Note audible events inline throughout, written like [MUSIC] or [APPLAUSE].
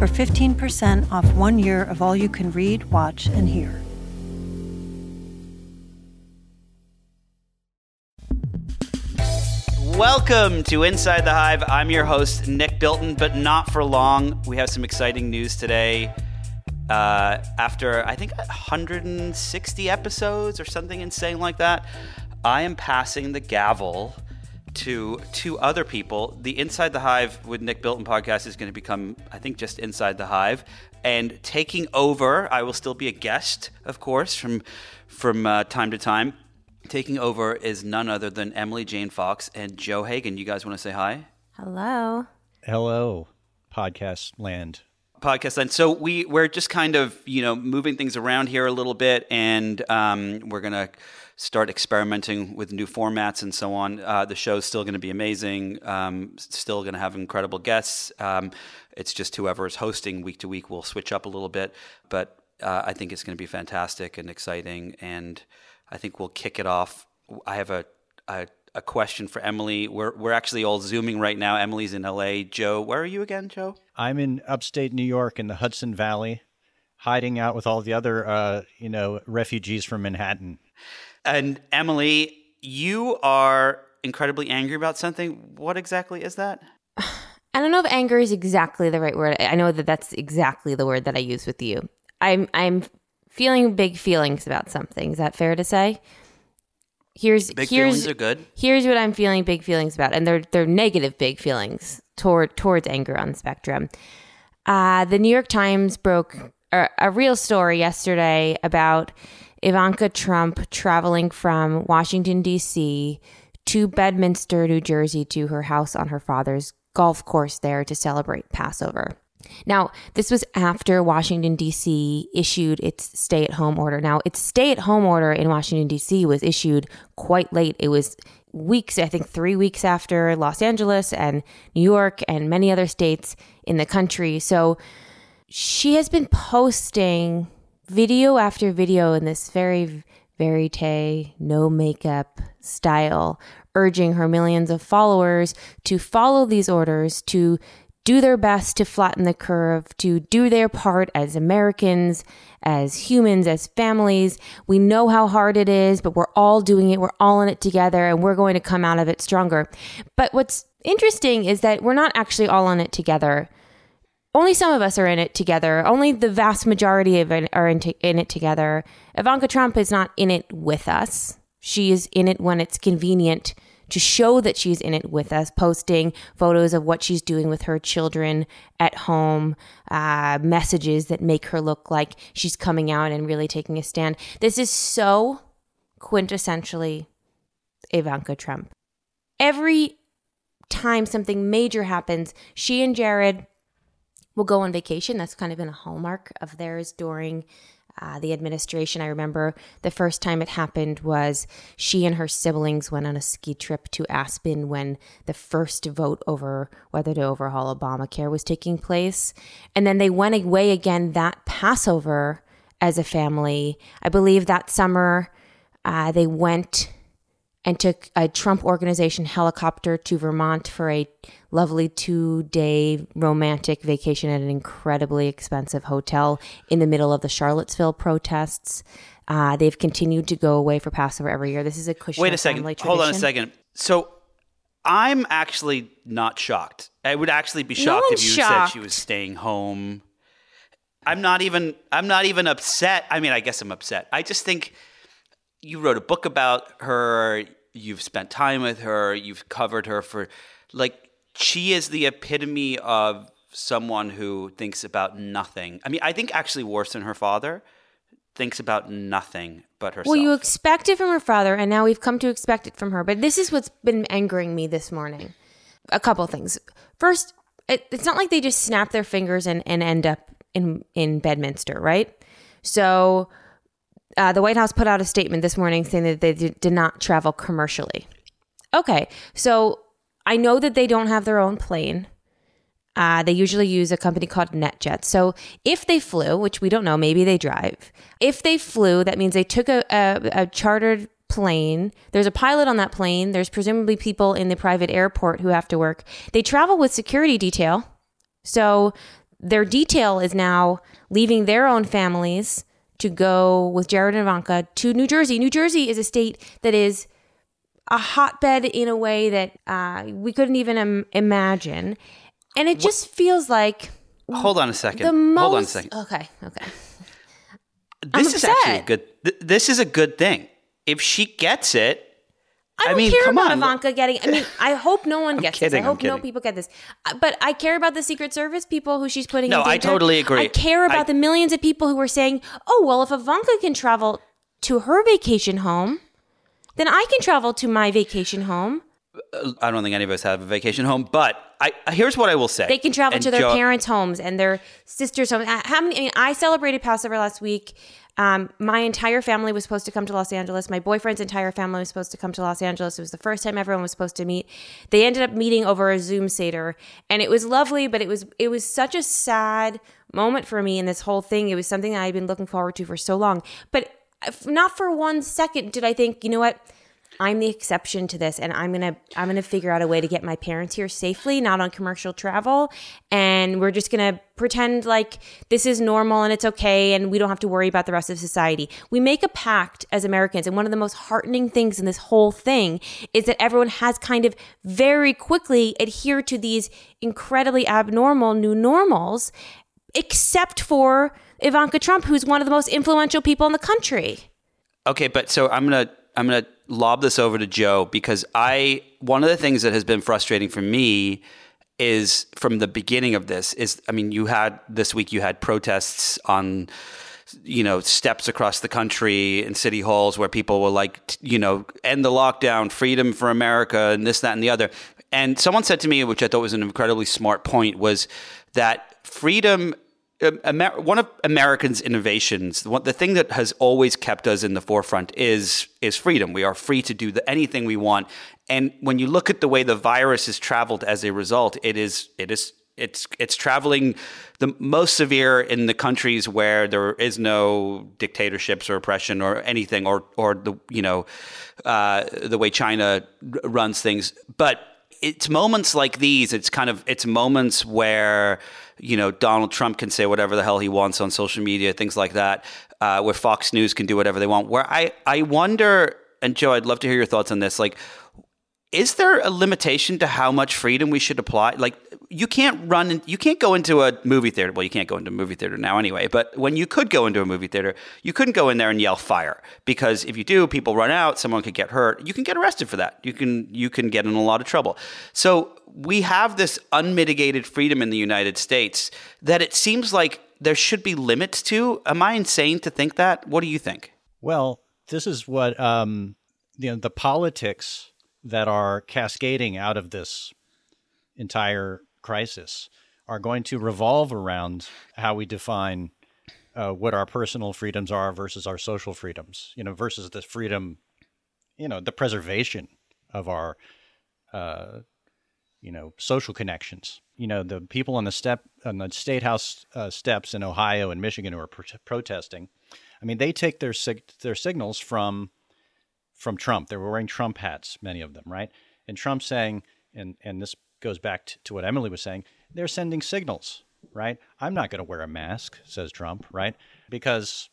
for 15% off one year of all you can read, watch, and hear. Welcome to Inside the Hive. I'm your host, Nick Bilton, but not for long. We have some exciting news today. Uh, after, I think, 160 episodes or something insane like that, I am passing the gavel to two other people. The Inside the Hive with Nick Bilton podcast is going to become, I think, just Inside the Hive. And taking over, I will still be a guest, of course, from from uh, time to time. Taking over is none other than Emily Jane Fox and Joe Hagan. You guys want to say hi? Hello. Hello, podcast land. Podcast land. So we we're just kind of you know moving things around here a little bit, and um, we're gonna start experimenting with new formats and so on. Uh, the show's still going to be amazing. Um, still going to have incredible guests. Um, it's just whoever is hosting week to week will switch up a little bit, but uh, I think it's going to be fantastic and exciting. And I think we'll kick it off. I have a, a a question for Emily. We're we're actually all zooming right now. Emily's in LA. Joe, where are you again, Joe? I'm in upstate New York in the Hudson Valley, hiding out with all the other uh, you know refugees from Manhattan. And Emily, you are incredibly angry about something. What exactly is that? [SIGHS] I don't know if anger is exactly the right word. I know that that's exactly the word that I use with you. I'm I'm feeling big feelings about something. Is that fair to say? Here's Big here's feelings are good. here's what I'm feeling big feelings about, and they're they're negative big feelings toward towards anger on the spectrum. Uh, the New York Times broke a, a real story yesterday about Ivanka Trump traveling from Washington D.C. to Bedminster, New Jersey, to her house on her father's golf course there to celebrate Passover. Now, this was after Washington, D.C. issued its stay at home order. Now, its stay at home order in Washington, D.C. was issued quite late. It was weeks, I think three weeks after Los Angeles and New York and many other states in the country. So she has been posting video after video in this very verite, no makeup style, urging her millions of followers to follow these orders, to do their best to flatten the curve, to do their part as Americans, as humans, as families. We know how hard it is, but we're all doing it. We're all in it together and we're going to come out of it stronger. But what's interesting is that we're not actually all in it together. Only some of us are in it together. Only the vast majority of it are in, in it together. Ivanka Trump is not in it with us. She is in it when it's convenient to show that she's in it with us, posting photos of what she's doing with her children at home, uh, messages that make her look like she's coming out and really taking a stand. This is so quintessentially Ivanka Trump. Every time something major happens, she and Jared will go on vacation. That's kind of been a hallmark of theirs during uh, the administration. I remember the first time it happened was she and her siblings went on a ski trip to Aspen when the first vote over whether to overhaul Obamacare was taking place. And then they went away again that Passover as a family. I believe that summer uh, they went and took a Trump organization helicopter to Vermont for a lovely two day romantic vacation at an incredibly expensive hotel in the middle of the Charlottesville protests. Uh, they've continued to go away for Passover every year. This is a Kushner Wait a second. Hold on a second. So I'm actually not shocked. I would actually be No shocked if you shocked. said she was staying home. I'm not even I'm not even upset. I mean, I guess I'm upset. I just think you wrote a book about her, you've spent time with her, you've covered her for like she is the epitome of someone who thinks about nothing. I mean, I think actually worse than her father thinks about nothing but herself. Well, you expect it from her father, and now we've come to expect it from her. But this is what's been angering me this morning. A couple things. First, it, it's not like they just snap their fingers and, and end up in in Bedminster, right? So uh, the White House put out a statement this morning saying that they did, not travel commercially. Okay, so I know that they don't have their own plane. Uh, they usually use a company called NetJet. So if they flew, which we don't know, maybe they drive. If they flew, that means they took a, a, a chartered plane. There's a pilot on that plane. There's presumably people in the private airport who have to work. They travel with security detail. So their detail is now leaving their own families to go with Jared and Ivanka to New Jersey. New Jersey is a state that is a hotbed in a way that uh, we couldn't even Im- imagine. And it just feels like Hold on a second. the most. Hold on a second. Okay, okay. This is actually a good. Th- this is a good thing. If she gets it, I don't mean, care come about on. Ivanka getting. I mean, I hope no one gets kidding, this. I hope no people get this. Uh, But I care about the Secret Service people who she's putting. No, in I totally agree. I care about I- the millions of people who are saying, "Oh, well, if Ivanka can travel to her vacation home, then I can travel to my vacation home. I don't think any of us have a vacation home. But I here's what I will say. They can travel And to their Joe- parents' homes and their sisters' homes. Uh, How many? I, mean, I celebrated Passover last week. Um, my entire family was supposed to come to Los Angeles. My boyfriend's entire family was supposed to come to Los Angeles. It was the first time everyone was supposed to meet. They ended up meeting over a Zoom seder, and it was lovely. But it was it was such a sad moment for me in this whole thing. It was something I had been looking forward to for so long. But if- not for one second did I think, you know what? I'm the exception to this, and I'm gonna I'm gonna figure out a way to get my parents here safely, not on commercial travel, and we're just gonna pretend like this is normal and it's okay, and we don't have to worry about the rest of society. We make a pact as Americans, and one of the most heartening things in this whole thing is that everyone has kind of very quickly adhered to these incredibly abnormal new normals, except for Ivanka Trump, who's one of the most influential people in the country. Okay, but so I'm gonna I'm gonna lob this over to Joe because I one of the things that has been frustrating for me is from the beginning of this is I mean you had this week you had protests on you know steps across the country in city halls where people were like you know end the lockdown freedom for America and this that and the other. And someone said to me which I thought was an incredibly smart point was that freedom Amer- one of Americans' innovations, the, one, the thing that has always kept us in the forefront is is freedom. We are free to do the, anything we want, and when you look at the way the virus has traveled as a result, it is it is it's it's traveling the most severe in the countries where there is no dictatorships or oppression or anything, or or the you know uh, the way China r- runs things, but it's moments like these it's kind of it's moments where you know donald trump can say whatever the hell he wants on social media things like that uh, where fox news can do whatever they want where i i wonder and joe i'd love to hear your thoughts on this like is there a limitation to how much freedom we should apply? Like, you can't run, in, you can't go into a movie theater. Well, you can't go into a movie theater now anyway. But when you could go into a movie theater, you couldn't go in there and yell fire because if you do, people run out. Someone could get hurt. You can get arrested for that. You can you can get in a lot of trouble. So we have this unmitigated freedom in the United States that it seems like there should be limits to. Am I insane to think that? What do you think? Well, this is what um, you know the politics that are cascading out of this entire crisis are going to revolve around how we define uh, what our personal freedoms are versus our social freedoms. You know, versus the freedom, you know, the preservation of our, uh, you know, social connections. You know, the people on the step on the state house uh, steps in Ohio and Michigan who are pro- protesting. I mean, they take their sig- their signals from from Trump. They were wearing Trump hats, many of them, right? And Trump saying, and and this goes back t- to what Emily was saying. They're sending signals, right? I'm not going to wear a mask, says Trump, right? Because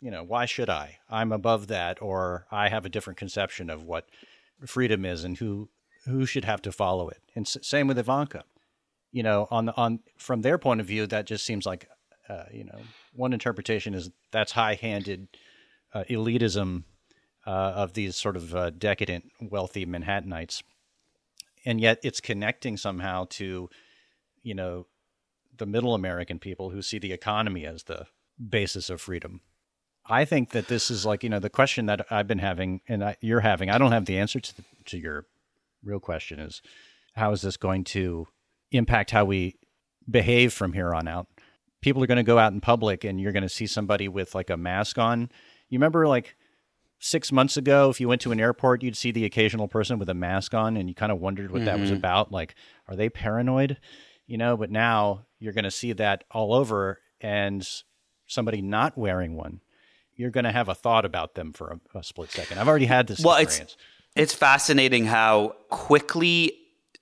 you know why should I? I'm above that, or I have a different conception of what freedom is and who who should have to follow it. And s- same with Ivanka. You know, on the on from their point of view, that just seems like, uh, you know, one interpretation is that's high-handed uh, elitism of these sort of uh, decadent, wealthy Manhattanites, and yet it's connecting somehow to, you know, the middle American people who see the economy as the basis of freedom. I think that this is like you know the question that I've been having and I, you're having. I don't have the answer to the, to your real question is how is this going to impact how we behave from here on out? people are going to go out in public and you're going to see somebody with like a mask on. You remember like six months ago, if you went to an airport, you'd see the occasional person with a mask on and you kind of wondered what that was mm-hmm. about. Like, are they paranoid? You know, but now you're going to see that all over and somebody not wearing one. You're going to have a thought about them for a, a split second. I've already had this Well, experience. it's it's fascinating how quickly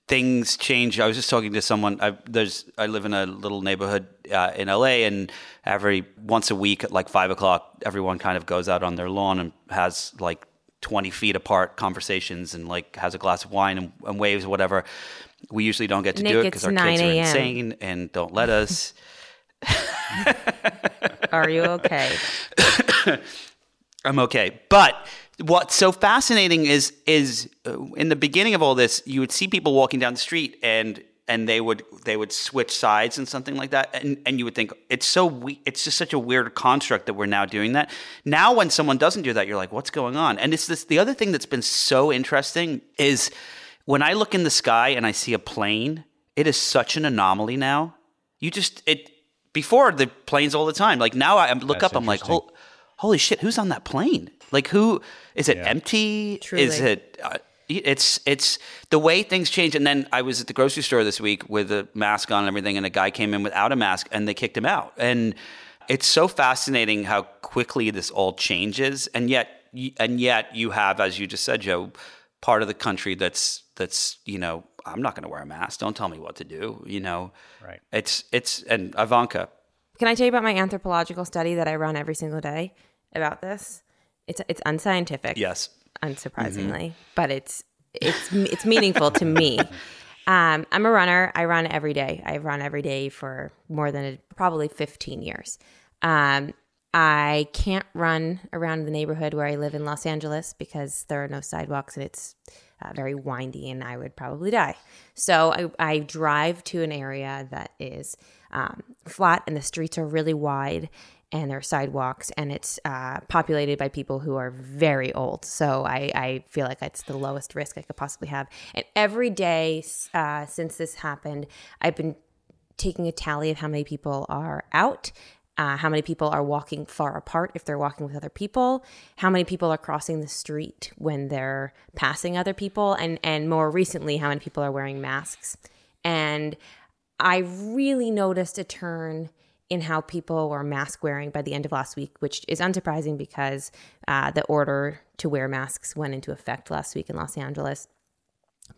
things change. I was just talking to someone. I, there's I live in a little neighborhood uh, in LA, and every once a week at like five o'clock, everyone kind of goes out on their lawn and has like twenty feet apart conversations and like has a glass of wine and, and waves or whatever. We usually don't get to Nick, do it because our kids are insane and don't let us. [LAUGHS] Are you okay? [COUGHS] I'm okay. But what's so fascinating is is uh, in the beginning of all this, you would see people walking down the street and and they would they would switch sides and something like that, and and you would think it's so we it's just such a weird construct that we're now doing that. Now, when someone doesn't do that, you're like, what's going on? And it's this the other thing that's been so interesting is when I look in the sky and I see a plane, it is such an anomaly now. You just it before the planes all the time. Like now, I look That's up, I'm like, interesting. Holy shit, who's on that plane? Like who is it empty? Is it uh, it's it's the way things change and then I was at the grocery store this week with a mask on and everything and a guy came in without a mask and they kicked him out. And it's so fascinating how quickly this all changes and yet and yet you have as you just said Joe part of the country that's that's you know I'm not going to wear a mask. Don't tell me what to do, you know. Right. It's it's and Ivanka Can I tell you about my anthropological study that I run every single day about this? It's it's unscientific. Yes. Unsurprisingly, but it's it's it's meaningful to me. [LAUGHS] Um, I'm a runner. I run every day. I run every day for more than probably 15 years. Um, I can't run around the neighborhood where I live in Los Angeles because there are no sidewalks and it's uh, very windy and I would probably die. So I, I drive to an area that is um, flat and the streets are really wide and there are sidewalks and it's uh, populated by people who are very old. So I, I feel like it's the lowest risk I could possibly have. And every day uh, since this happened, I've been taking a tally of how many people are out. Uh, how many people are walking far apart if they're walking with other people? How many people are crossing the street when they're passing other people? And and more recently, how many people are wearing masks? And I really noticed a turn in how people were mask wearing by the end of last week, which is unsurprising because uh, the order to wear masks went into effect last week in Los Angeles.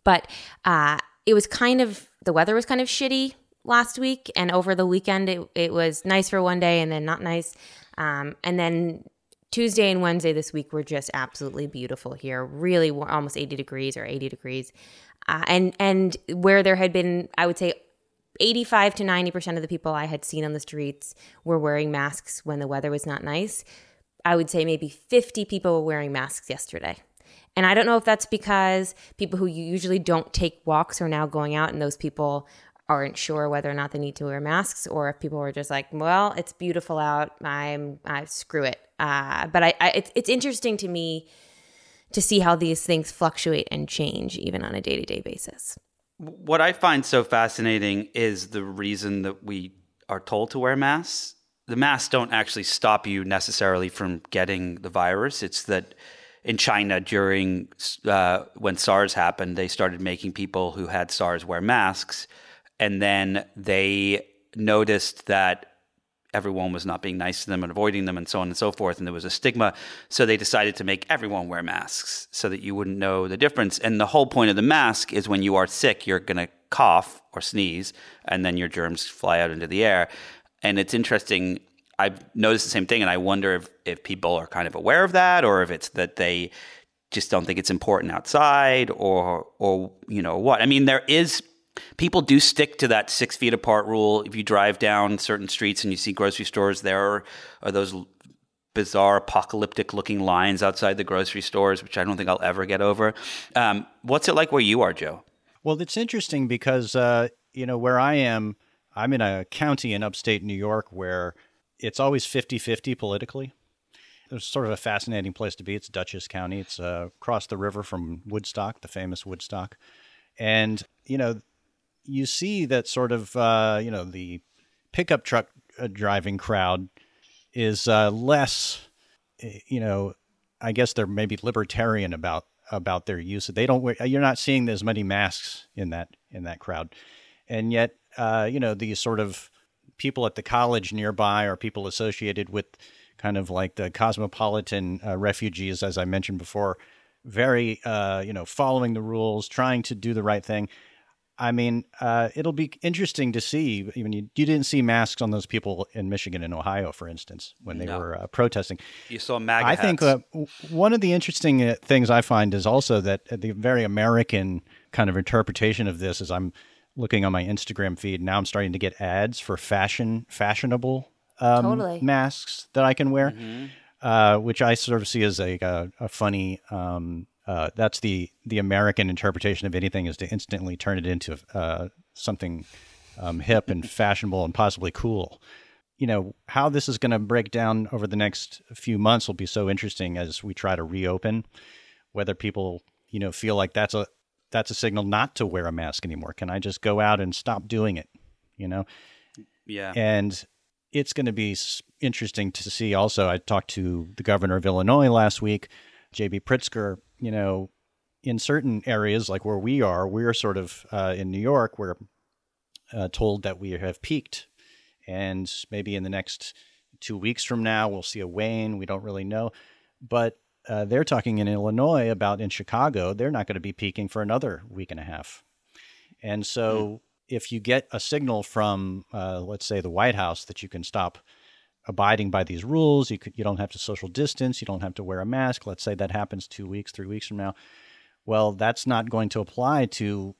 But uh, it was kind of the weather was kind of shitty last week, and over the weekend it it was nice for one day and then not nice, um, and then Tuesday and Wednesday this week were just absolutely beautiful here. Really, almost eighty degrees or eighty degrees, uh, and and where there had been, I would say. 85 to 90% of the people I had seen on the streets were wearing masks when the weather was not nice. I would say maybe 50 people were wearing masks yesterday. And I don't know if that's because people who usually don't take walks are now going out and those people aren't sure whether or not they need to wear masks or if people were just like, well, it's beautiful out. I'm, I screw it. Uh, but I, I, it's, it's interesting to me to see how these things fluctuate and change even on a day to day basis. What I find so fascinating is the reason that we are told to wear masks. The masks don't actually stop you necessarily from getting the virus. It's that in China during uh, when SARS happened, they started making people who had SARS wear masks, and then they noticed that everyone was not being nice to them and avoiding them and so on and so forth and there was a stigma. So they decided to make everyone wear masks so that you wouldn't know the difference. And the whole point of the mask is when you are sick you're going to cough or sneeze and then your germs fly out into the air. And it's interesting i've noticed the same thing and i wonder if, if people are kind of aware of that or if it's that they just don't think it's important outside or or you know what. I mean there is people do stick to that six feet apart rule. If you drive down certain streets and you see grocery stores, there are, are those bizarre apocalyptic looking lines outside the grocery stores, which I don't think I'll ever get over. Um, what's it like where you are, Joe? Well, it's interesting because, uh, you know, where I am, I'm in a county in upstate New York where it's always 50 50 politically. It's sort of a fascinating place to be. It's Dutchess County. It's uh, across the river from Woodstock, the famous Woodstock. And, you know, you see that sort of, uh, you know, the pickup truck uh, driving crowd is uh, less, eh, you know, I guess they're maybe libertarian about about their use. They don't. Wear, you're not seeing as many masks in that in that crowd, and yet, uh, you know, these sort of people at the college nearby or people associated with kind of like the cosmopolitan uh, refugees, as I mentioned before, very, uh, you know, following the rules, trying to do the right thing. I mean, uh, it'll be interesting to see. I mean, you, you, didn't see masks on those people in Michigan and Ohio, for instance, when they no. were uh, protesting. You saw MAGA I think uh, one of the interesting uh, things I find is also that the very American kind of interpretation of this is I'm looking on my Instagram feed now. I'm starting to get ads for fashion, fashionable um, totally. masks that I can wear, mm-hmm. Uh, which I sort of see as a, a, a funny um, uh, that's the the American interpretation of anything is to instantly turn it into uh, something um, hip and [LAUGHS] fashionable and possibly cool. You know how this is going to break down over the next few months will be so interesting as we try to reopen. Whether people you know feel like that's a that's a signal not to wear a mask anymore. Can I just go out and stop doing it? You know. Yeah. And it's going to be interesting to see. Also, I talked to the governor of Illinois last week, J.B. Pritzker, you know, in certain areas like where we are, we're sort of uh, in New York, we're uh, told that we have peaked, and maybe in the next two weeks from now we'll see a wane. We don't really know, but uh, they're talking in Illinois about in Chicago, they're not going to be peaking for another week and a half, and so. Mm. If you get a signal from, uh, let's say, the White House that you can stop abiding by these rules. You could, you don't have to social distance. You don't have to wear a mask. Let's say that happens two weeks, three weeks from now. Well, that's not going to apply to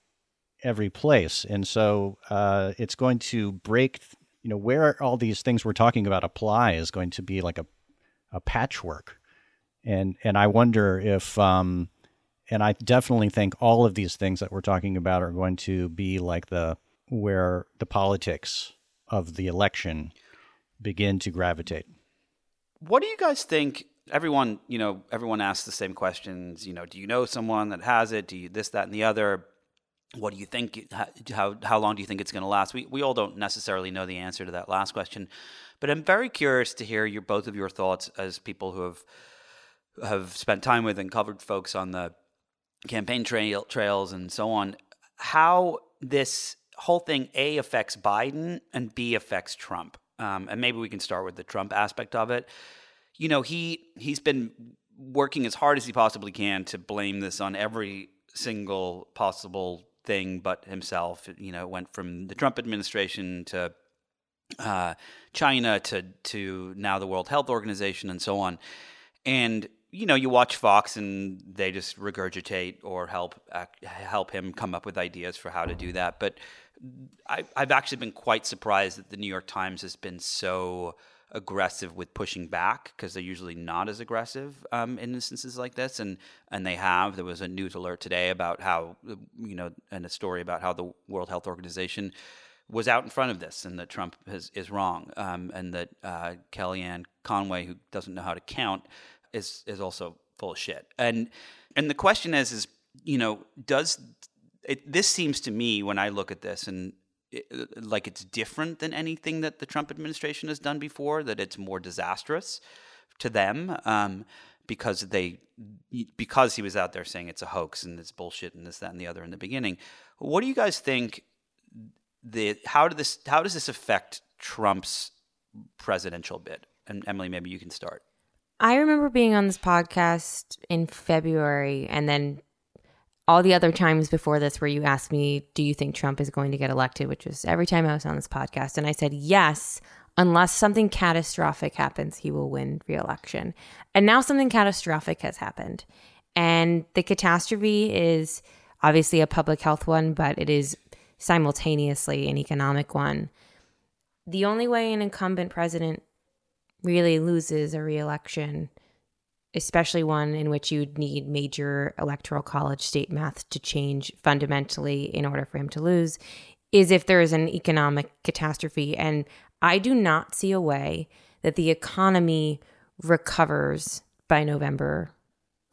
every place, and so uh, it's going to break. You know where all these things we're talking about apply is going to be like a a patchwork, and and I wonder if. Um, and I definitely think all of these things that we're talking about are going to be like the where the politics of the election begin to gravitate. What do you guys think? Everyone, you know, everyone asks the same questions. You know, do you know someone that has it? Do you this, that, and the other? What do you think? How how long do you think it's going to last? We we all don't necessarily know the answer to that last question, but I'm very curious to hear your both of your thoughts as people who have have spent time with and covered folks on the campaign trail trails and so on. How this whole thing a affects Biden and b affects Trump um, and maybe we can start with the Trump aspect of it. You know, he he's been working as hard as he possibly can to blame this on every single possible thing but himself. You know, it went from the Trump administration to uh, China to to now the World Health Organization and so on. And you know, you watch Fox and they just regurgitate or help help him come up with ideas for how to do that. But I, I've actually been quite surprised that the New York Times has been so aggressive with pushing back because they're usually not as aggressive um, in instances like this, and and they have. There was a news alert today about how you know, and a story about how the World Health Organization was out in front of this, and that Trump has, is wrong, um, and that uh, Kellyanne Conway, who doesn't know how to count, is is also full of shit. And and the question is, is you know, does it, this seems to me when I look at this and it, like it's different than anything that the Trump administration has done before. That it's more disastrous to them um, because they because he was out there saying it's a hoax and it's bullshit and this that and the other in the beginning. What do you guys think? The how did this how does this affect Trump's presidential bid? And Emily, maybe you can start. I remember being on this podcast in February and then all the other times before this where you asked me, do you think Trump is going to get elected? Which was every time I was on this podcast. And I said, yes, unless something catastrophic happens, he will win reelection. And now something catastrophic has happened. And the catastrophe is obviously a public health one, but it is simultaneously an economic one. The only way an incumbent president really loses a reelection especially one in which you'd need major electoral college state math to change fundamentally in order for him to lose, is if there is an economic catastrophe. And I do not see a way that the economy recovers by November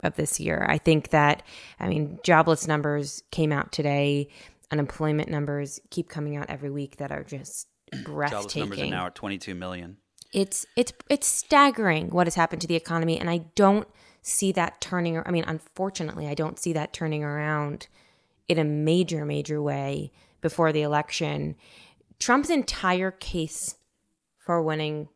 of this year. I think that, I mean, jobless numbers came out today, unemployment numbers keep coming out every week that are just breathtaking. Jobless numbers are now at 22 million. It's it's it's staggering what has happened to the economy, and I don't see that turning. I mean, unfortunately, I don't see that turning around in a major, major way before the election. Trump's entire case for winning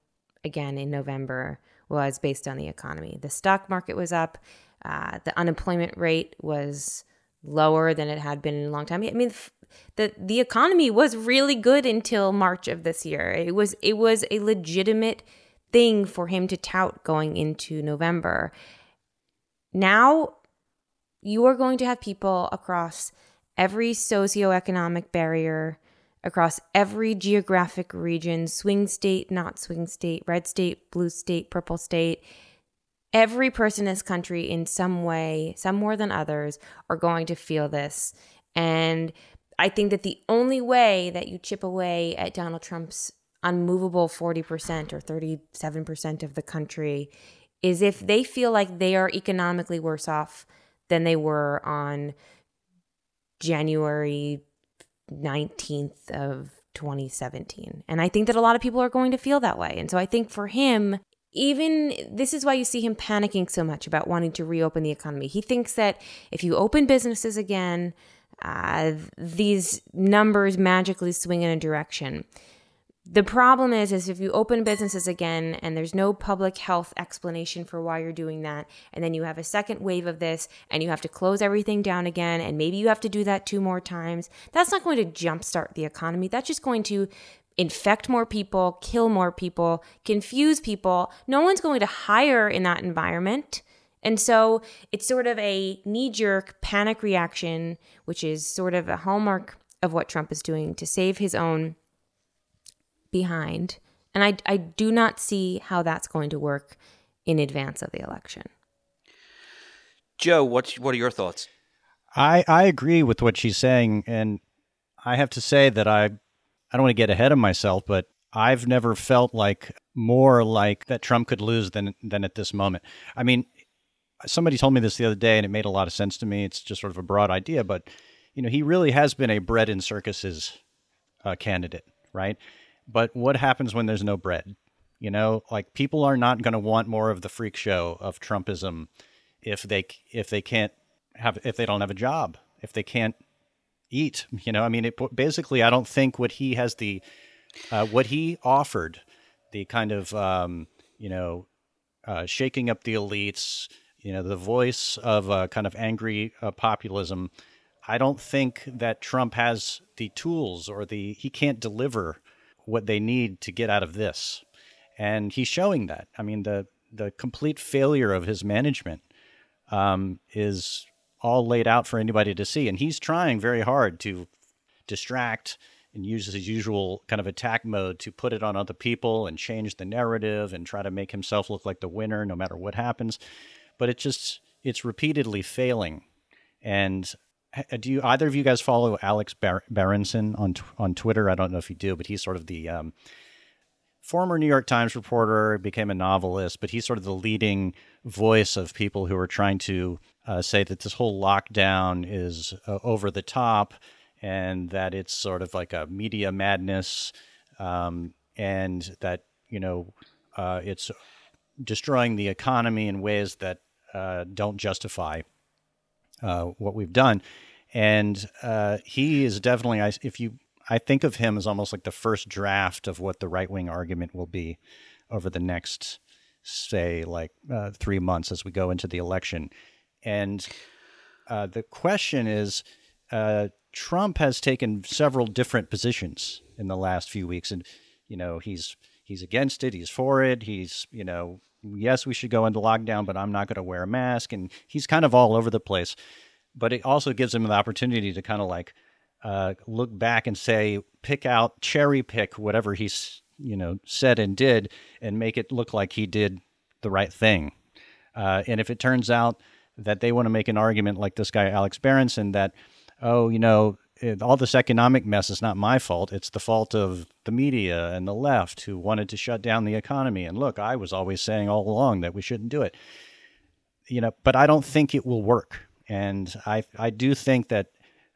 again in November was based on the economy. The stock market was up, uh, the unemployment rate was lower than it had been in a long time. I mean, the the economy was really good until March of this year. It was it was a legitimate thing for him to tout going into November. Now you are going to have people across every socioeconomic barrier, across every geographic region, swing state, not swing state, red state, blue state, purple state. Every person in this country, in some way, some more than others, are going to feel this. And I think that the only way that you chip away at Donald Trump's unmovable 40% or 37% of the country is if they feel like they are economically worse off than they were on January 19th of 2017. And I think that a lot of people are going to feel that way. And so I think for him, even this is why you see him panicking so much about wanting to reopen the economy. He thinks that if you open businesses again, uh, these numbers magically swing in a direction. The problem is, is if you open businesses again and there's no public health explanation for why you're doing that, and then you have a second wave of this and you have to close everything down again, and maybe you have to do that two more times, that's not going to jumpstart the economy. That's just going to infect more people, kill more people, confuse people. No one's going to hire in that environment. And so it's sort of a knee jerk panic reaction, which is sort of a hallmark of what Trump is doing to save his own behind. And I, I do not see how that's going to work in advance of the election. Joe, what's, what are your thoughts? I, I agree with what she's saying. And I have to say that I, I don't want to get ahead of myself, but I've never felt like more like that Trump could lose than than at this moment. I mean, somebody told me this the other day, and it made a lot of sense to me. It's just sort of a broad idea, but you know, he really has been a bread and circuses uh, candidate, right? But what happens when there's no bread? You know, like people are not going to want more of the freak show of Trumpism if they if they can't have if they don't have a job, if they can't eat. You know, I mean, it basically. I don't think what he has the uh, what he offered, the kind of um, you know, uh, shaking up the elites, you know, the voice of a kind of angry uh, populism. I don't think that Trump has the tools or the he can't deliver what they need to get out of this, and he's showing that. I mean, the the complete failure of his management um, is all laid out for anybody to see, and he's trying very hard to distract and use his usual kind of attack mode to put it on other people and change the narrative and try to make himself look like the winner no matter what happens but it just it's repeatedly failing. And do you either of you guys follow Alex Bar- Berenson on on Twitter? I don't know if you do, but he's sort of the um, former New York Times reporter, became a novelist, but he's sort of the leading voice of people who are trying to uh, say that this whole lockdown is uh, over the top and that it's sort of like a media madness um, and that you know uh, it's destroying the economy in ways that uh, don't justify uh, what we've done. And uh, he is definitely, if you, I think of him as almost like the first draft of what the right wing argument will be over the next, say, like uh, three months as we go into the election. And uh, the question is, uh, Trump has taken several different positions in the last few weeks, and you know he's he's against it, he's for it, he's you know yes, we should go into lockdown, but I'm not going to wear a mask. And he's kind of all over the place. But it also gives him the opportunity to kind of like uh, look back and say, pick out, cherry pick whatever he's you know said and did, and make it look like he did the right thing. Uh, and if it turns out that they want to make an argument like this guy Alex Berenson that, oh, you know, all this economic mess is not my fault. It's the fault of the media and the left who wanted to shut down the economy. And look, I was always saying all along that we shouldn't do it. You know, but I don't think it will work. And I I do think that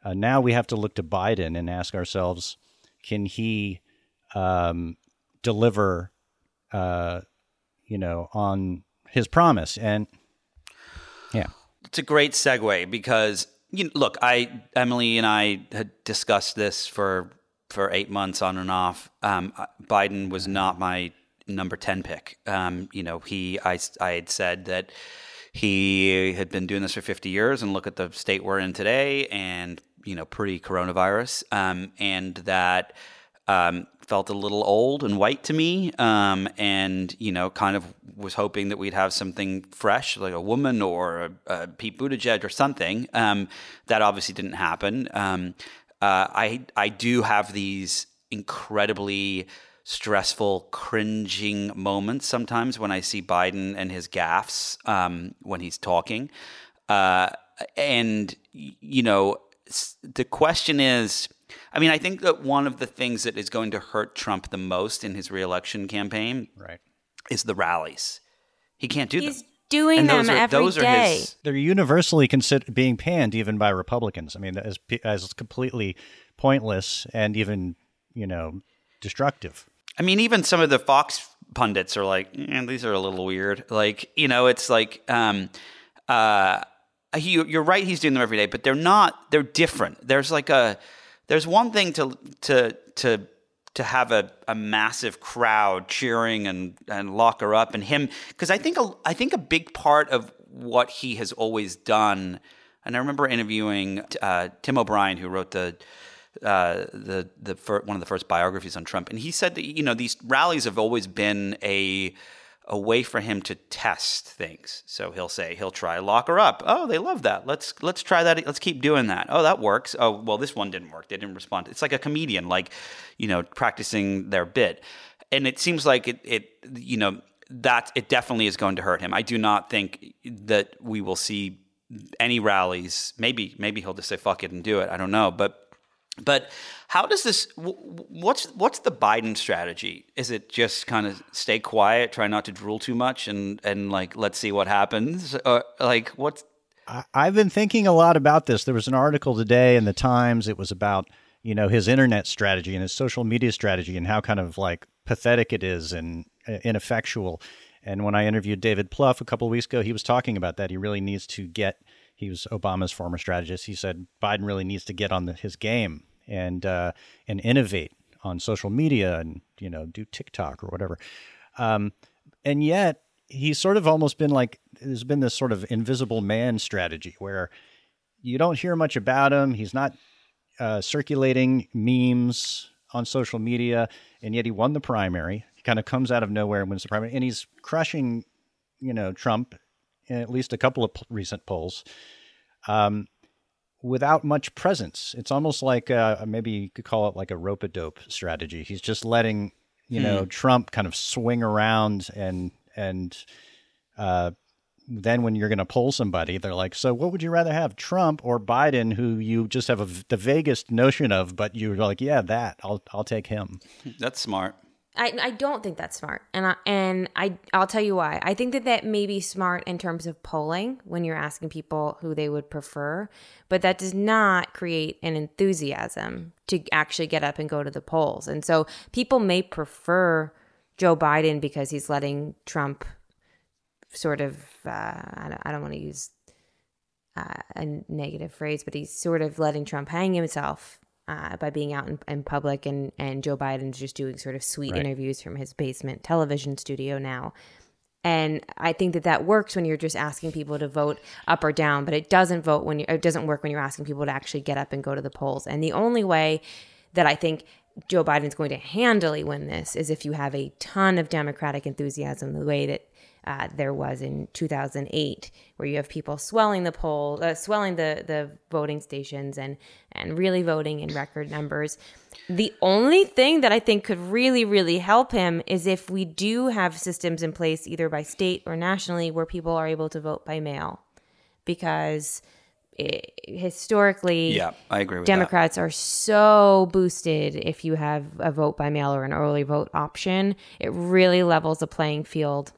uh, now we have to look to Biden and ask ourselves, can he um, deliver, uh, you know, on his promise. And yeah, it's a great segue because you know, look, I Emily and I had discussed this for for eight months on and off. Um, Biden was not my number ten pick. Um, you know, he I I had said that he had been doing this for 50 years and look at the state we're in today and you know pre-coronavirus um, and that um, felt a little old and white to me um, and you know kind of was hoping that we'd have something fresh like a woman or a, a Pete Buttigieg or something um, that obviously didn't happen um, uh, I I do have these incredibly stressful, cringing moments sometimes when I see Biden and his gaffes um, when he's talking. Uh, and, you know, the question is I mean, I think that one of the things that is going to hurt Trump the most in his reelection campaign right. is the rallies. He can't do them. He's them. doing And them those are- every those are his- They're universally considered being panned even by Republicans. I mean, as as completely pointless and even you know destructive. I mean, even some of the Fox pundits are like, eh, these are a little weird. Like, you know, it's like, um, uh, he, you're right. He's doing them every day, but they're not. They're different. There's like a, there's one thing to to to to have a, a massive crowd cheering and and lock her up and him because I think a, I think a big part of what he has always done. And I remember interviewing uh, Tim O'Brien, who wrote the uh, the the fir- one of the first biographies on Trump, and he said that you know these rallies have always been a a way for him to test things. So he'll say he'll try lock her up. Oh, they love that. Let's let's try that. Let's keep doing that. Oh, that works. Oh, well, this one didn't work. They didn't respond. It's like a comedian, like you know, practicing their bit. And it seems like it it you know that it definitely is going to hurt him. I do not think that we will see any rallies. Maybe maybe he'll just say fuck it and do it. I don't know, but but how does this? wh- wh- What's what's the Biden strategy? Is it just kind of stay quiet, try not to drool too much, and and like let's see what happens? Or like what's I've been thinking a lot about this. There was an article today in the Times. It was about you know his internet strategy and his social media strategy and how kind of like pathetic it is and uh, ineffectual. And when I interviewed David Plouffe a couple of weeks ago, he was talking about that. He really needs to get. He was Obama's former strategist. He said Biden really needs to get on the, his game and uh, and innovate on social media and you know do TikTok or whatever. Um, and yet he's sort of almost been like there's been this sort of invisible man strategy where you don't hear much about him. He's not uh, circulating memes on social media, and yet he won the primary. He kind of comes out of nowhere and wins the primary, and he's crushing, you know, Trump in at least a couple of p- recent polls. Um, without much presence, it's almost like uh, maybe you could call it like a rope a dope strategy. He's just letting you know Trump kind of swing around and and uh, then when you're going to poll somebody, they're like, "So, what would you rather have, Trump or Biden, who you just have a, the vaguest notion of, but you're like, yeah, that I'll I'll take him." that's smart. I, I don't think that's smart, and I, and I I'll tell you why. I think that that may be smart in terms of polling when you're asking people who they would prefer, but that does not create an enthusiasm to actually get up and go to the polls. And so people may prefer Joe Biden because he's letting Trump sort of uh, I don't, I don't want to use uh, a negative phrase, but he's sort of letting Trump hang himself uh, by being out in, in public, and and Joe Biden's just doing sort of sweet Right. interviews from his basement television studio now. And I think that that works when you're just asking people to vote up or down, but it doesn't vote when you it doesn't work when you're asking people to actually get up and go to the polls. And the only way that I think Joe Biden's going to handily win this is if you have a ton of Democratic enthusiasm, the way that uh, there was in 2008, where you have people swelling the poll, uh, swelling the the voting stations, and and really voting in record numbers. The only thing that I think could really, really help him is if we do have systems in place, either by state or nationally, where people are able to vote by mail, because eh, historically, Yeah, I agree with that. Democrats are so boosted if you have a vote by mail or an early vote option. It really levels the playing field.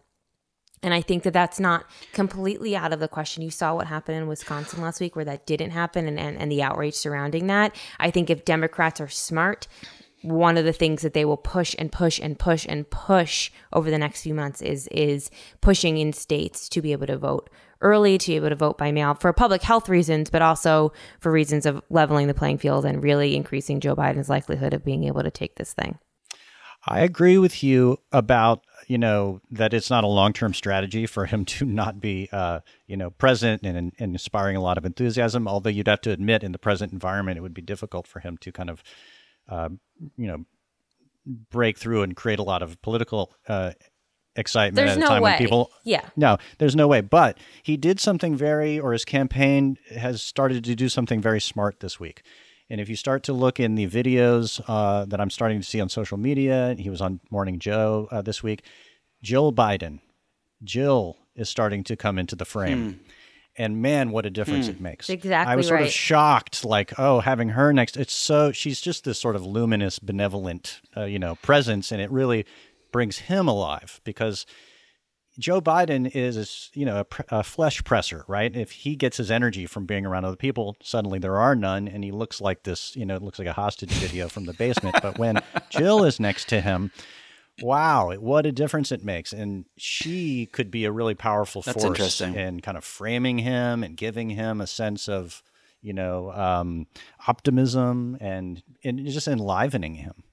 And I think that that's not completely out of the question. You saw what happened in Wisconsin last week where that didn't happen and, and, and the outrage surrounding that. I think if Democrats are smart, one of the things that they will push and push and push and push over the next few months is is pushing in states to be able to vote early, to be able to vote by mail for public health reasons, but also for reasons of leveling the playing field and really increasing Joe Biden's likelihood of being able to take this thing. I agree with you about you know that it's not a long-term strategy for him to not be uh, you know present and, and, inspiring a lot of enthusiasm. Although you'd have to admit, in the present environment, it would be difficult for him to kind of uh, you know break through and create a lot of political uh, excitement there's at a no time way. when people yeah no there's no way but he did something very or his campaign has started to do something very smart this week and if you start to look in the videos uh, that i'm starting to see on social media he was on morning joe uh, this week jill biden jill is starting to come into the frame Hmm. and man what a difference it makes exactly i was sort right. of shocked like oh having her next it's so she's just this sort of luminous benevolent uh, you know presence and it really brings him alive because Joe Biden is, you know, a, a flesh presser, right? If he gets his energy from being around other people, suddenly there are none, and he looks like this, you know, it looks like a hostage video from the basement. But when [LAUGHS] Jill is next to him, wow, what a difference it makes! And she could be a really powerful That's force interesting. in kind of framing him and giving him a sense of, you know, um, optimism and and just enlivening him.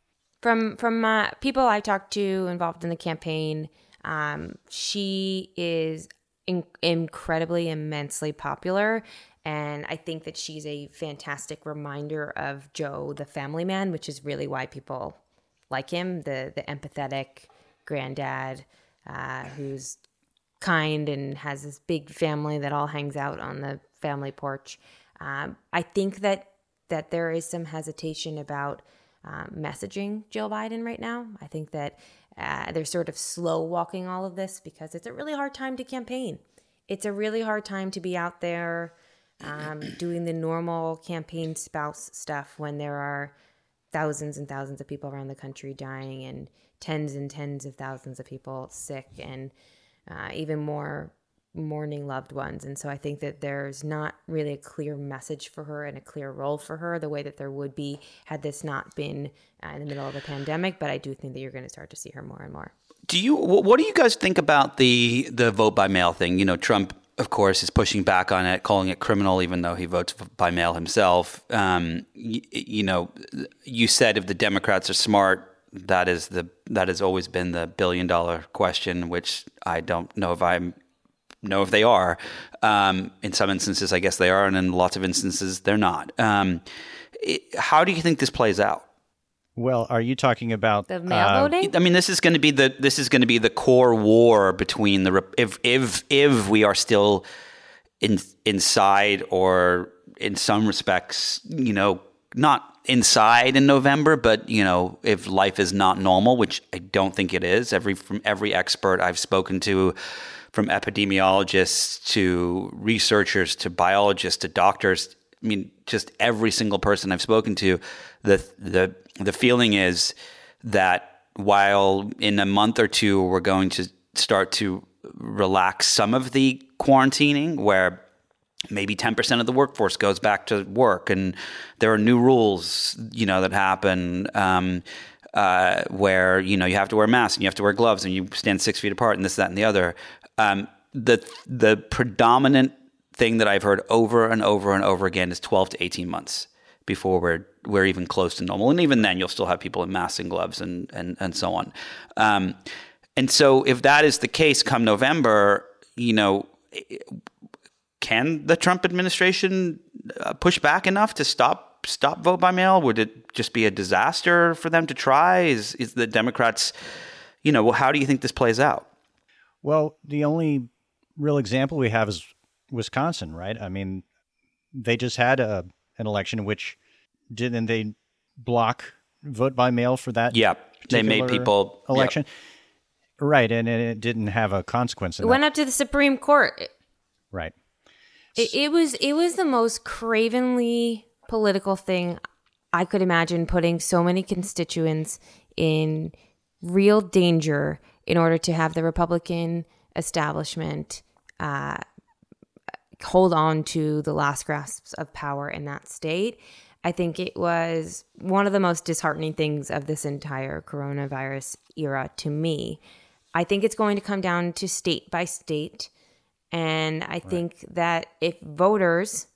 from from uh, people I talked to involved in the campaign, um, she is in- incredibly, immensely popular, and I think that she's a fantastic reminder of Joe, the family man, which is really why people like him the the empathetic granddad uh, who's kind and has this big family that all hangs out on the family porch. Um, I think that that there is some hesitation about um, messaging Jill Biden right now. I think that uh, they're sort of slow walking all of this because it's a really hard time to campaign. It's a really hard time to be out there um, [CLEARS THROAT] doing the normal campaign spouse stuff when there are thousands and thousands of people around the country dying and tens and tens of thousands of people sick and uh, even more mourning loved ones. And so I think that there's not really a clear message for her and a clear role for her the way that there would be had this not been uh, in the middle of a pandemic. But I do think that you're going to start to see her more and more. Do you? What do you guys think about the the vote by mail thing? You know, Trump, of course, is pushing back on it, calling it criminal, even though he votes by mail himself. Um, you, you know, you said if the Democrats are smart, that is the that has always been the billion dollar question, which I don't know if I'm know if they are. Um, in some instances, I guess they are, and in lots of instances, they're not. Um, it, how do you think this plays out? Well, are you talking about The mail uh, voting? I mean, this is going to be the this is going to be the core war between the if if if we are still in inside or in some respects, you know, not inside in November, but you know, if life is not normal, which I don't think it is. Every from every expert I've spoken to, from epidemiologists to researchers to biologists to doctors, I mean, just every single person I've spoken to, the the the feeling is that while in a month or two we're going to start to relax some of the quarantining, where maybe 10% of the workforce goes back to work and there are new rules you know that happen um, uh, where you know you have to wear masks and you have to wear gloves and you stand six feet apart and this that and the other um, the the predominant thing that I've heard over and over and over again is 12 to 18 months before we're we're even close to normal and even then you'll still have people in masks and gloves and and, and so on um, and so if that is the case come November you know can the Trump administration uh, push back enough to stop stop vote by mail? Would it just be a disaster for them to try? Is is the Democrats, you know, well, how do you think this plays out? Well, the only real example we have is Wisconsin, right? I mean, they just had a an election which didn't they block vote by mail for that? Yeah, they made people yeah. election, right? And, and it didn't have a consequence. It in went up to the Supreme Court. right. It, it was it was the most cravenly political thing I could imagine putting so many constituents in real danger in order to have the Republican establishment uh, hold on to the last grasps of power in that state. I think it was one of the most disheartening things of this entire coronavirus era to me. I think it's going to come down to state by state. And I think that if voters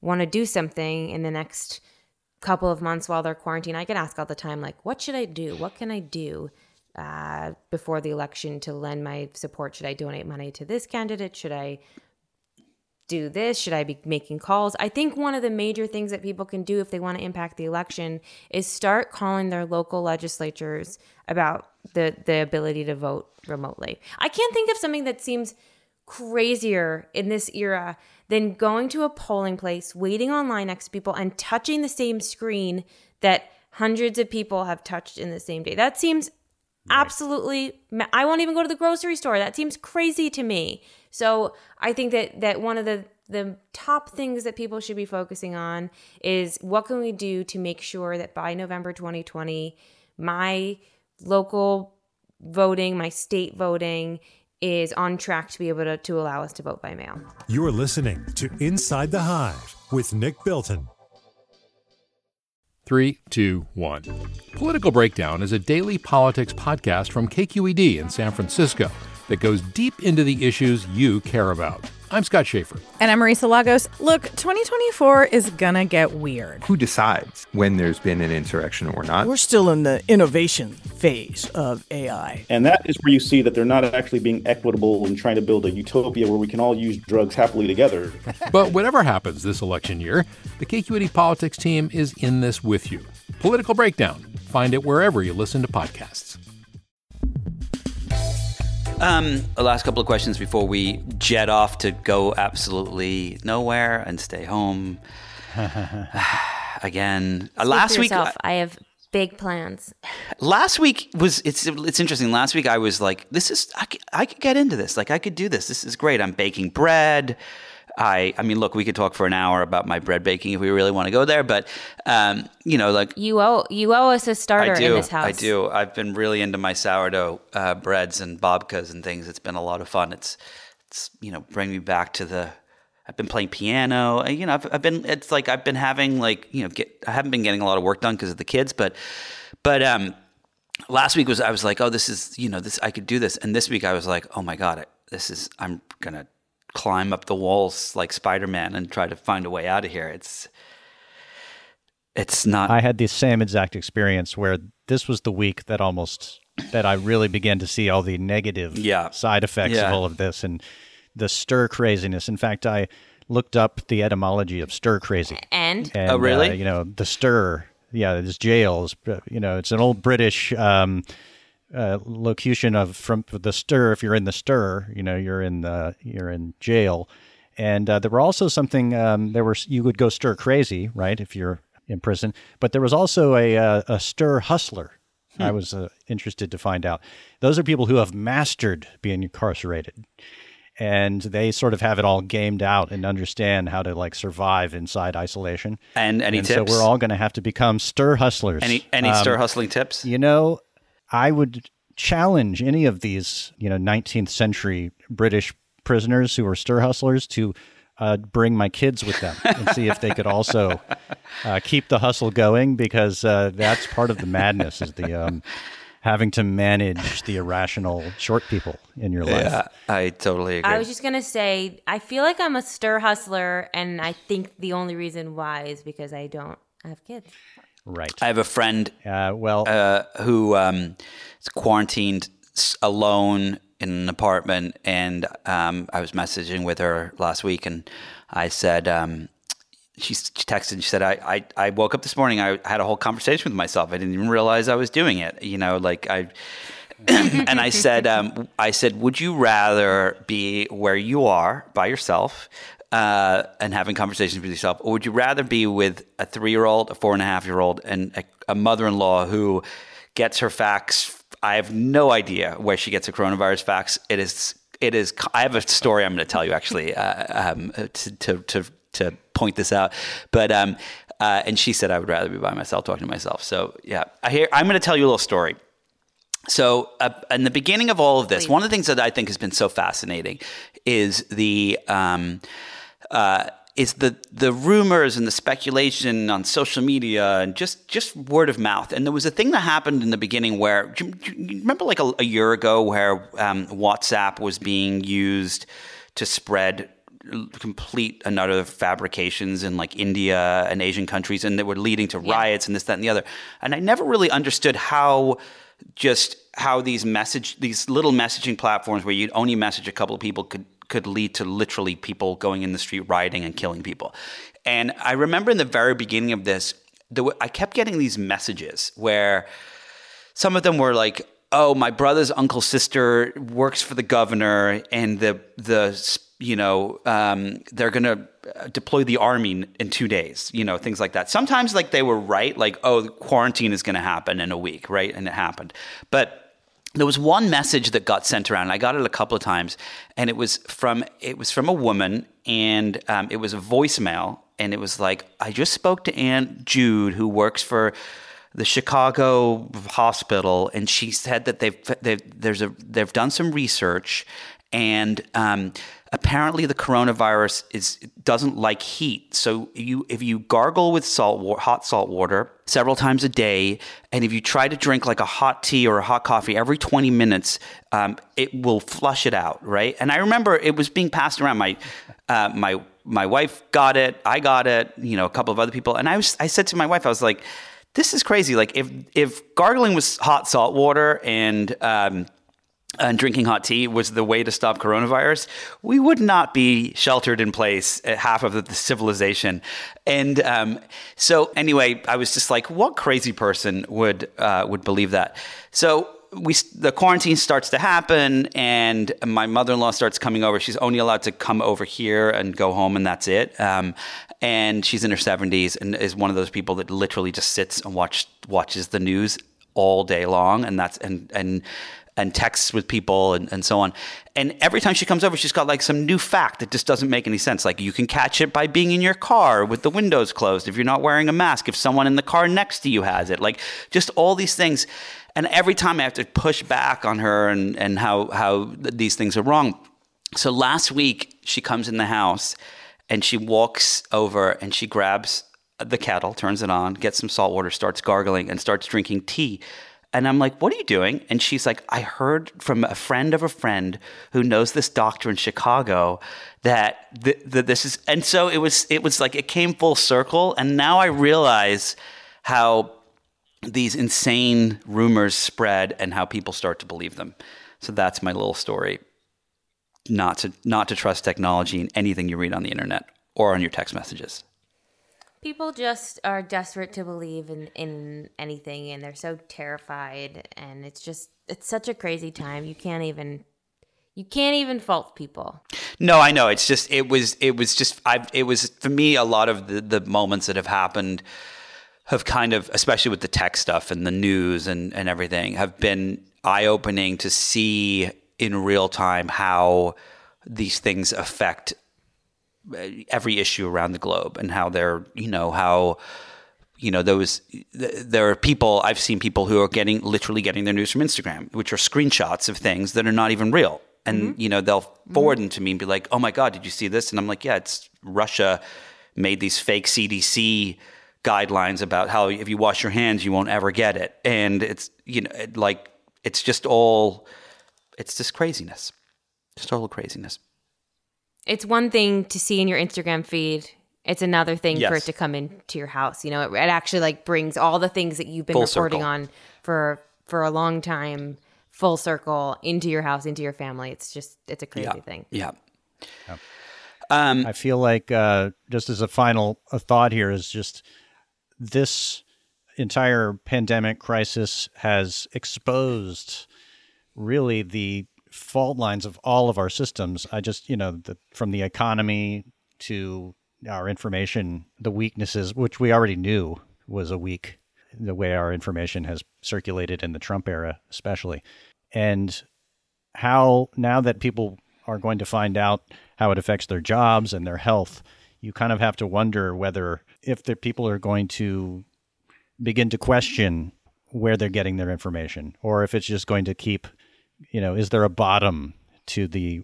want to do something in the next couple of months while they're quarantined, I get asked all the time, like, what should I do? What can I do uh, before the election to lend my support? Should I donate money to this candidate? Should I do this? Should I be making calls? I think one of the major things that people can do if they want to impact the election is start calling their local legislatures about the the ability to vote remotely. I can't think of something that seems crazier in this era than going to a polling place, waiting online next to people and touching the same screen that hundreds of people have touched in the same day. That seems absolutely I won't even go to the grocery store. That seems crazy to me. So, I think that that one of the the top things that people should be focusing on is what can we do to make sure that by November 2020 my local voting, my state voting is on track to be able to, to allow us to vote by mail. You're listening to Inside the Hive with Nick Bilton. Three, two, one. Political Breakdown is a daily politics podcast from KQED in San Francisco that goes deep into the issues you care about. I'm Scott Schaefer. And I'm Marisa Lagos. Look, 2024 is gonna get weird. Who decides when there's been an insurrection or not? We're still in the innovation phase of AI. And that is where you see that they're not actually being equitable and trying to build a utopia where we can all use drugs happily together. [LAUGHS] but whatever happens this election year, the KQED politics team is in this with you. Political Breakdown. Find it wherever you listen to podcasts. Um, the last couple of questions before we jet off to go absolutely nowhere and stay home. [SIGHS] Again, Speak last week. I have big plans. last week was it's it's interesting. Last week I was like, this is I could, I could get into this. Like I could do this. This is great. I'm baking bread. I I mean, look, we could talk for an hour about my bread baking if we really want to go there, but um, you know, like You owe you owe us a starter do, in this house. I do. I've been really into my sourdough uh, breads and babkas and things. It's been a lot of fun. It's it's you know bring me back to the. I've been playing piano. You know, I've, I've been. It's like I've been having like you know get. I haven't been getting a lot of work done because of the kids, but but um, last week was I was like, oh, this is you know this I could do this, and this week I was like, oh my god, this is I'm gonna climb up the walls like Spider Man and try to find a way out of here. It's it's not. I had the same exact experience where this was the week that almost that I really began to see all the negative Yeah. side effects Yeah. of all of this and the stir craziness. In fact, I looked up the etymology of stir crazy. And And, Oh, really? uh, you know, the stir. Yeah, it's jails. You know, it's an old British um, uh, locution of from the stir. If you're in the stir, you know, you're in the you're in jail. And uh, there were also something. Um, there were you would go stir crazy, right? If you're in prison, but there was also a uh, a stir hustler. I was uh, interested to find out. Those are people who have mastered being incarcerated and they sort of have it all gamed out and understand how to like survive inside isolation. And any and tips? So we're all going to have to become stir hustlers. any any Um, stir hustling tips? You know, I would challenge any of these, you know, 19th century British prisoners who were stir hustlers to uh, bring my kids with them and see if they could also uh, keep the hustle going because uh, that's part of the madness is the um, having to manage the irrational short people in your life. Yeah, I totally agree. I was just gonna say, I feel like I'm a stir hustler, and I think the only reason why is because I don't have kids. Right. I have a friend Uh, well, uh, who um, is quarantined alone in an apartment, and um, I was messaging with her last week, and I said, um, she, she texted and she said, I, I, I woke up this morning, I had a whole conversation with myself. I didn't even realize I was doing it. You know, like I, [CLEARS THROAT] and I said, um, I said, would you rather be where you are by yourself uh, and having conversations with yourself, or would you rather be with a three-year-old, a four and a half-year-old, and a, a mother-in-law who gets her facts? I have no idea where she gets her coronavirus facts. It is, it is. I have a story I'm going to tell you actually uh, um, to, to to to point this out, but. Um, uh, and she said I would rather be by myself talking to myself. So yeah, I hear. I'm going to tell you a little story. So, uh, in the beginning of all of this, one of the things that I think has been so fascinating is the um, uh, is the the rumors and the speculation on social media and just just word of mouth. And there was a thing that happened in the beginning where do you, do you remember like a, a, year ago where um, WhatsApp was being used to spread complete and utter fabrications in like India and Asian countries, and they were leading to riots and this, that, and the other. And I never really understood how just how these message these little messaging platforms where you'd only message a couple of people could could lead to literally people going in the street rioting and killing people. And I remember in the very beginning of this, I kept getting these messages where some of them were like, "Oh, my brother's uncle sister works for the governor, and the the you know um, they're gonna deploy the army in two days." You know, things like that. Sometimes like they were right, like, "Oh, quarantine is going to happen in a week," right? And it happened, but there was one message that got sent around. I got it a couple of times, and it was from it was from a woman, and um, it was a voicemail, and it was like, "I just spoke to Aunt Jude, who works for the Chicago hospital, and she said that they've, they've there's a they've done some research, and um, apparently the coronavirus is doesn't like heat. So you if you gargle with salt hot salt water several times a day, and if you try to drink like a hot tea or a hot coffee every 20 minutes, um, it will flush it out, right? And I remember it was being passed around. My uh, my my wife got it, I got it, you know, a couple of other people, and I was I said to my wife, I was like. This is crazy. Like if if gargling was hot salt water and um, and drinking hot tea was the way to stop coronavirus, we would not be sheltered in place half of the, civilization. And um, so, anyway, I was just like, what crazy person would uh, would believe that? So we the quarantine starts to happen, and my mother in law starts coming over. She's only allowed to come over here and go home, and that's it. Um, and she's in her seventies and is one of those people that literally just sits and watch watches the news all day long, and that's and and and texts with people and, and so on. And every time she comes over, she's got like some new fact that just doesn't make any sense. Like you can catch it by being in your car with the windows closed if you're not wearing a mask, if someone in the car next to you has it. Like just all these things. And every time I have to push back on her and, and how, how these things are wrong. So last week, she comes in the house and she walks over and she grabs the kettle, turns it on, gets some salt water, starts gargling, and starts drinking tea and I'm like, what are you doing? And she's like, I heard from a friend of a friend who knows this doctor in Chicago that th- th- this is, and so it was, it was like, it came full circle. And now I realize how these insane rumors spread and how people start to believe them. So that's my little story. Not to, not to trust technology in anything you read on the internet or on your text messages. People just are desperate to believe in, in anything and they're so terrified and it's just it's such a crazy time. You can't even you can't even fault people. No, I know. It's just it was it was just I it was for me a lot of the the moments that have happened have kind of especially with the tech stuff and the news and and everything have been eye opening to see in real time how these things affect every issue around the globe and how they're you know how you know those there are people I've seen people who are getting literally getting their news from Instagram, which are screenshots of things that are not even real. And mm-hmm. you know they'll forward mm-hmm. them to me and be like, "Oh my god, did you see this?" And I'm like, "Yeah, it's Russia made these fake CDC guidelines about how if you wash your hands, you won't ever get it." And it's you know like it's just all it's just craziness, just total craziness it's one thing to see in your Instagram feed. It's another thing yes. for it to come into your house. You know, it, it, actually like brings all the things that you've been full reporting circle. on for for a long time full circle into your house, into your family. It's just it's a crazy yeah. thing. Yeah. yeah. Um, I feel like uh, just as a final a thought here is just this entire pandemic crisis has exposed really the fault lines of all of our systems. I just, you know, the, from the economy to our information, the weaknesses, which we already knew was a weak, the way our information has circulated in the Trump era, especially. And how now that people are going to find out how it affects their jobs and their health, you kind of have to wonder whether if the people are going to begin to question where they're getting their information or if it's just going to keep you know, is there a bottom to the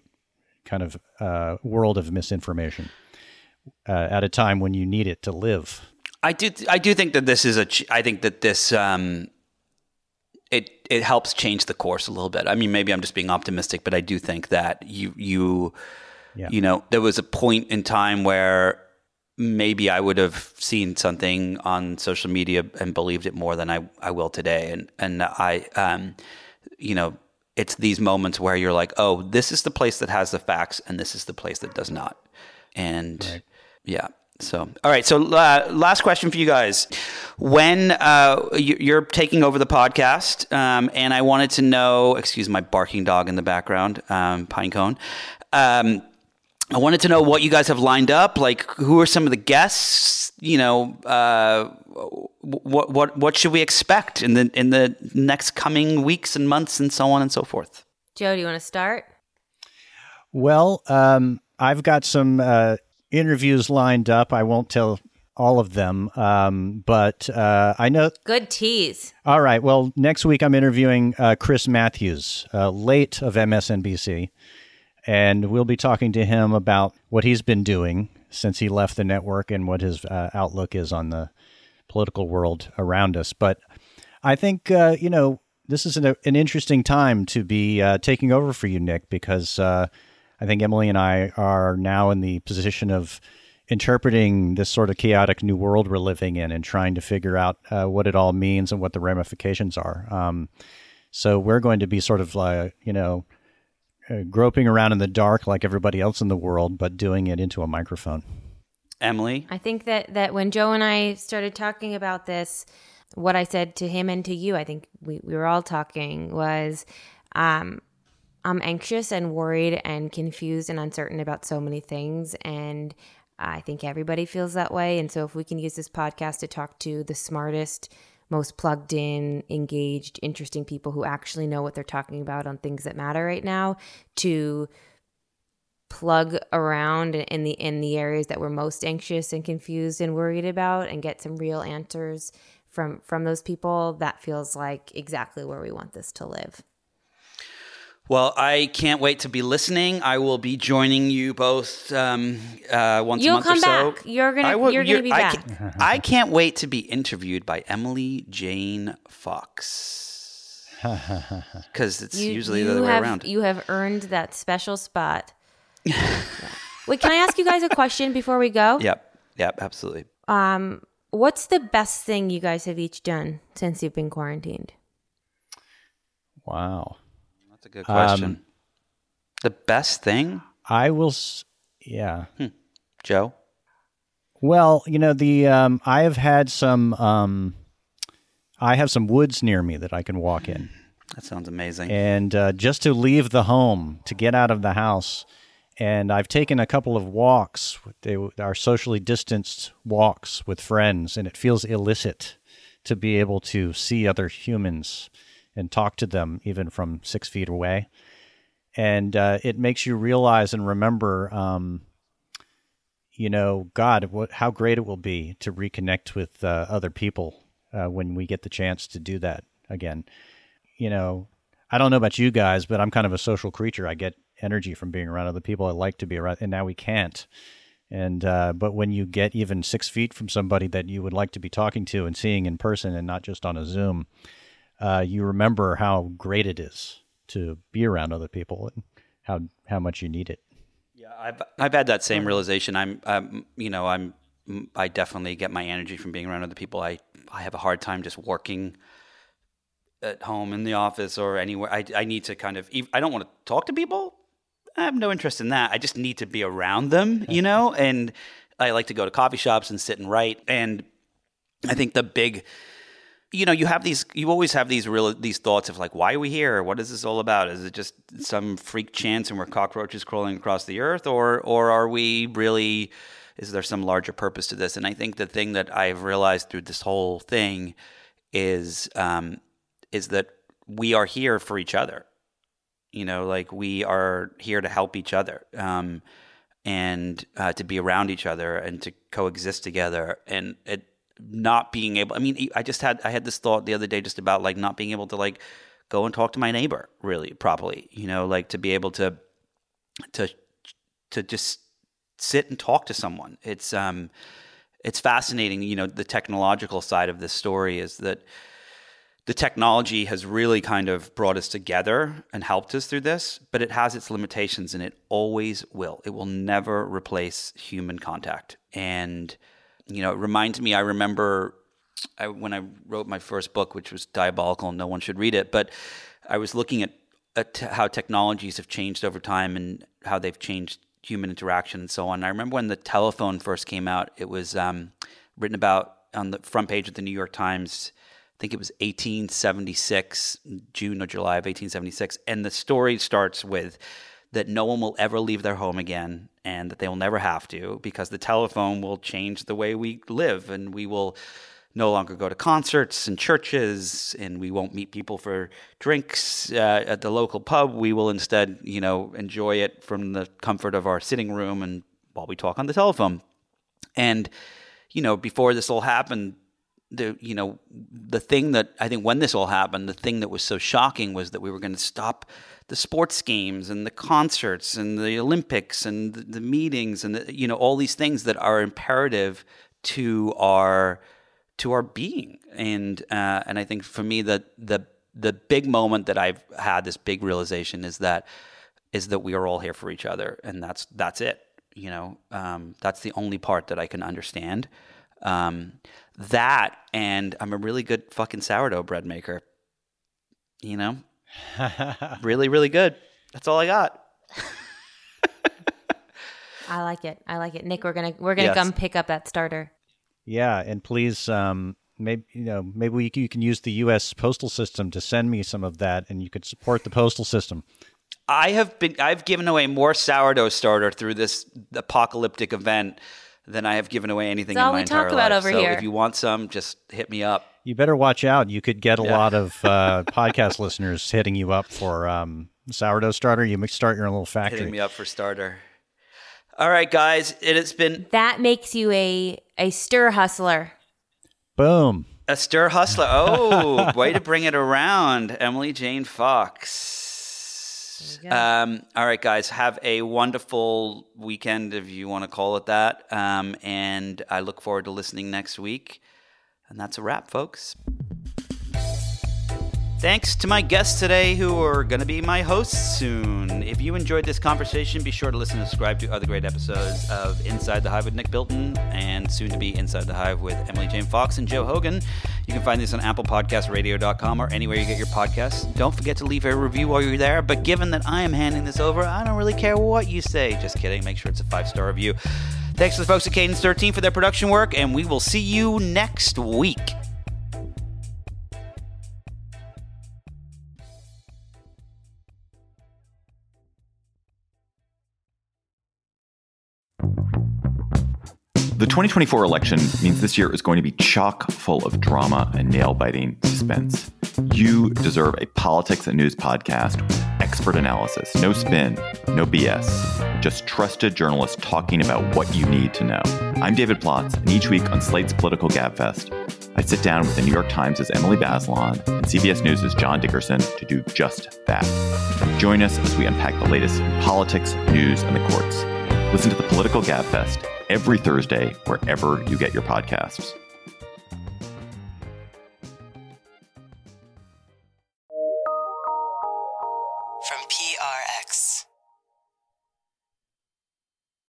kind of uh, world of misinformation? uh, at a time when you need it to live. I do. I do think that this is a. ch- I think that this. Um, it it helps change the course a little bit. I mean, maybe I'm just being optimistic, but I do think that you you Yeah. you know there was a point in time where maybe I would have seen something on social media and believed it more than I I will today, and and I um you know it's these moments where you're like, oh, this is the place that has the facts, and this is the place that does not, and yeah. So, all right. So, uh, last question for you guys: When uh, you- you're taking over the podcast, um, and I wanted to know, excuse my barking dog in the background, um, Pinecone. Um, I wanted to know what you guys have lined up. Like, who are some of the guests? You know, uh, what what what should we expect in the in the next coming weeks and months, and so on and so forth. Joe, do you want to start? Well, um, I've got some uh, interviews lined up. I won't tell all of them, um, but uh, I know. Good tease. All right. Well, next week I'm interviewing uh, Chris Matthews, uh, late of MSNBC, and we'll be talking to him about what he's been doing since he left the network and what his uh, outlook is on the political world around us. But I think uh, you know this is an, an interesting time to be uh, taking over for you, Nick, because uh, I think Emily and I are now in the position of interpreting this sort of chaotic new world we're living in and trying to figure out uh, what it all means and what the ramifications are. Um, so we're going to be sort of like you know uh, groping around in the dark like everybody else in the world, but doing it into a microphone. Emily, I think that that when Joe and I started talking about this, what I said to him and to you, I think we, we were all talking was um, I'm anxious and worried and confused and uncertain about so many things. And I think everybody feels that way. And so if we can use this podcast to talk to the smartest, most plugged in, engaged, interesting people who actually know what they're talking about on things that matter right now to plug around in the in the areas that we're most anxious and confused and worried about and get some real answers from from those people that feels like exactly where we want this to live Well, I can't wait to be listening. I will be joining you both um, uh, once You'll a month come or so. back. You're gonna- I will- you're gonna be I back. Can't, I can't wait to be interviewed by Emily Jane Fox [LAUGHS] because it's you, usually you the other way around. you have earned that special spot [LAUGHS] Yeah. wait can i ask you guys a question before we go Yep, yep, absolutely. um what's the best thing you guys have each done since you've been quarantined Wow. Good question. Um, the best thing, I will. s- Yeah. Joe. Well, you know the um, I have had some. Um, I have some woods near me that I can walk in, That sounds amazing. and uh, just to leave the home, to get out of the house, and I've taken a couple of walks. They are socially distanced walks with friends, and it feels illicit to be able to see other humans and talk to them even from six feet away. And uh, it makes you realize and remember, um, you know, God, what, how great it will be to reconnect with uh, other people uh, when we get the chance to do that again. You know, I don't know about you guys, but I'm kind of a social creature. I get energy from being around other people. I like to be around, and now we can't. And uh, but when you get even six feet from somebody that you would like to be talking to and seeing in person, and not just on a Zoom, uh, you remember how great it is to be around other people and how how much you need it. Yeah, I've I've had that same realization. I'm, um, you know, I'm I definitely get my energy from being around other people. I I have a hard time just working at home in the office or anywhere. I I need to kind of I don't want to talk to people. I have no interest in that. I just need to be around them, you [LAUGHS] know. And I like to go to coffee shops and sit and write. And I think the big you know, you have these. You always have these real these thoughts of like, why are we here? What is this all about? Is it just some freak chance and we're cockroaches crawling across the earth, or or are we really? Is there some larger purpose to this? And I think the thing that I've realized through this whole thing is um, is that we are here for each other. You know, like we are here to help each other. Um, and uh, to be around each other and to coexist together and it not being able i mean i just had i had this thought the other day just about like not being able to like go and talk to my neighbor really properly you know like to be able to to to just sit and talk to someone. It's um, it's fascinating. You know, the technological side of this story is that the technology has really kind of brought us together and helped us through this, but it has its limitations and it always will. It will never replace human contact. And, you know, it reminds me, I remember I, when I wrote my first book, which was diabolical and no one should read it, but I was looking at, at how technologies have changed over time and how they've changed human interaction and so on. I remember when the telephone first came out, it was um, written about on the front page of the New York Times I think it was 1876, June or July of 1876. And the story starts with that no one will ever leave their home again and that they will never have to because the telephone will change the way we live and we will no longer go to concerts and churches and we won't meet people for drinks uh, at the local pub. We will instead you know enjoy it from the comfort of our sitting room and while we talk on the telephone. And you know before this all happened the you know the thing that I think when this all happened, the thing that was so shocking was that we were going to stop the sports games and the concerts and the Olympics and the, the meetings and the, you know all these things that are imperative to our to our being. And uh, and I think for me that the the big moment that I've had this big realization is that is that we are all here for each other, and that's that's it. You know, um, that's the only part that I can understand. Um, that and I'm a really good fucking sourdough bread maker. You know? [LAUGHS] really, really good. That's all I got. I like it. I like it. Nick, we're gonna we're gonna yes. come pick up that starter. Yeah, and please um maybe you know maybe we, you can use the US postal system to send me some of that and you could support the postal system. I have been I've given away more sourdough starter through this apocalyptic event than I have given away anything That's in my entire life. so here. if you want some, just hit me up. You better watch out. You could get a yeah. lot of uh, [LAUGHS] podcast listeners hitting you up for um, sourdough starter. You start your own little factory. Hitting me up for starter. All right, guys. It has been that makes you a a stir hustler. Boom. A stir hustler. Oh, [LAUGHS] way to bring it around, Emily Jane Fox. Um, all right, guys, have a wonderful weekend, if you want to call it that. Um, and I look forward to listening next week. And that's a wrap, folks. Thanks to my guests today who are going to be my hosts soon. If you enjoyed this conversation, be sure to listen and subscribe to other great episodes of Inside the Hive with Nick Bilton and soon to be Inside the Hive with Emily Jane Fox and Joe Hagan. You can find this on ApplePodcastRadio.com or anywhere you get your podcasts. Don't forget to leave a review while you're there. But given that I am handing this over, I don't really care what you say. Just kidding. Make sure it's a five star review. Thanks to the folks at Cadence 13 for their production work, and we will see you next week. The 2024 election means this year is going to be chock full of drama and nail biting suspense. You deserve a politics and news podcast with expert analysis, no spin, no BS, just trusted journalists talking about what you need to know. I'm David Plotz, and each week on Slate's Political Gabfest, I sit down with the New York Times' Emily Bazelon and CBS News' John Dickerson to do just that. Join us as we unpack the latest in politics, news, and the courts. Listen to the Political Gabfest every Thursday wherever you get your podcasts.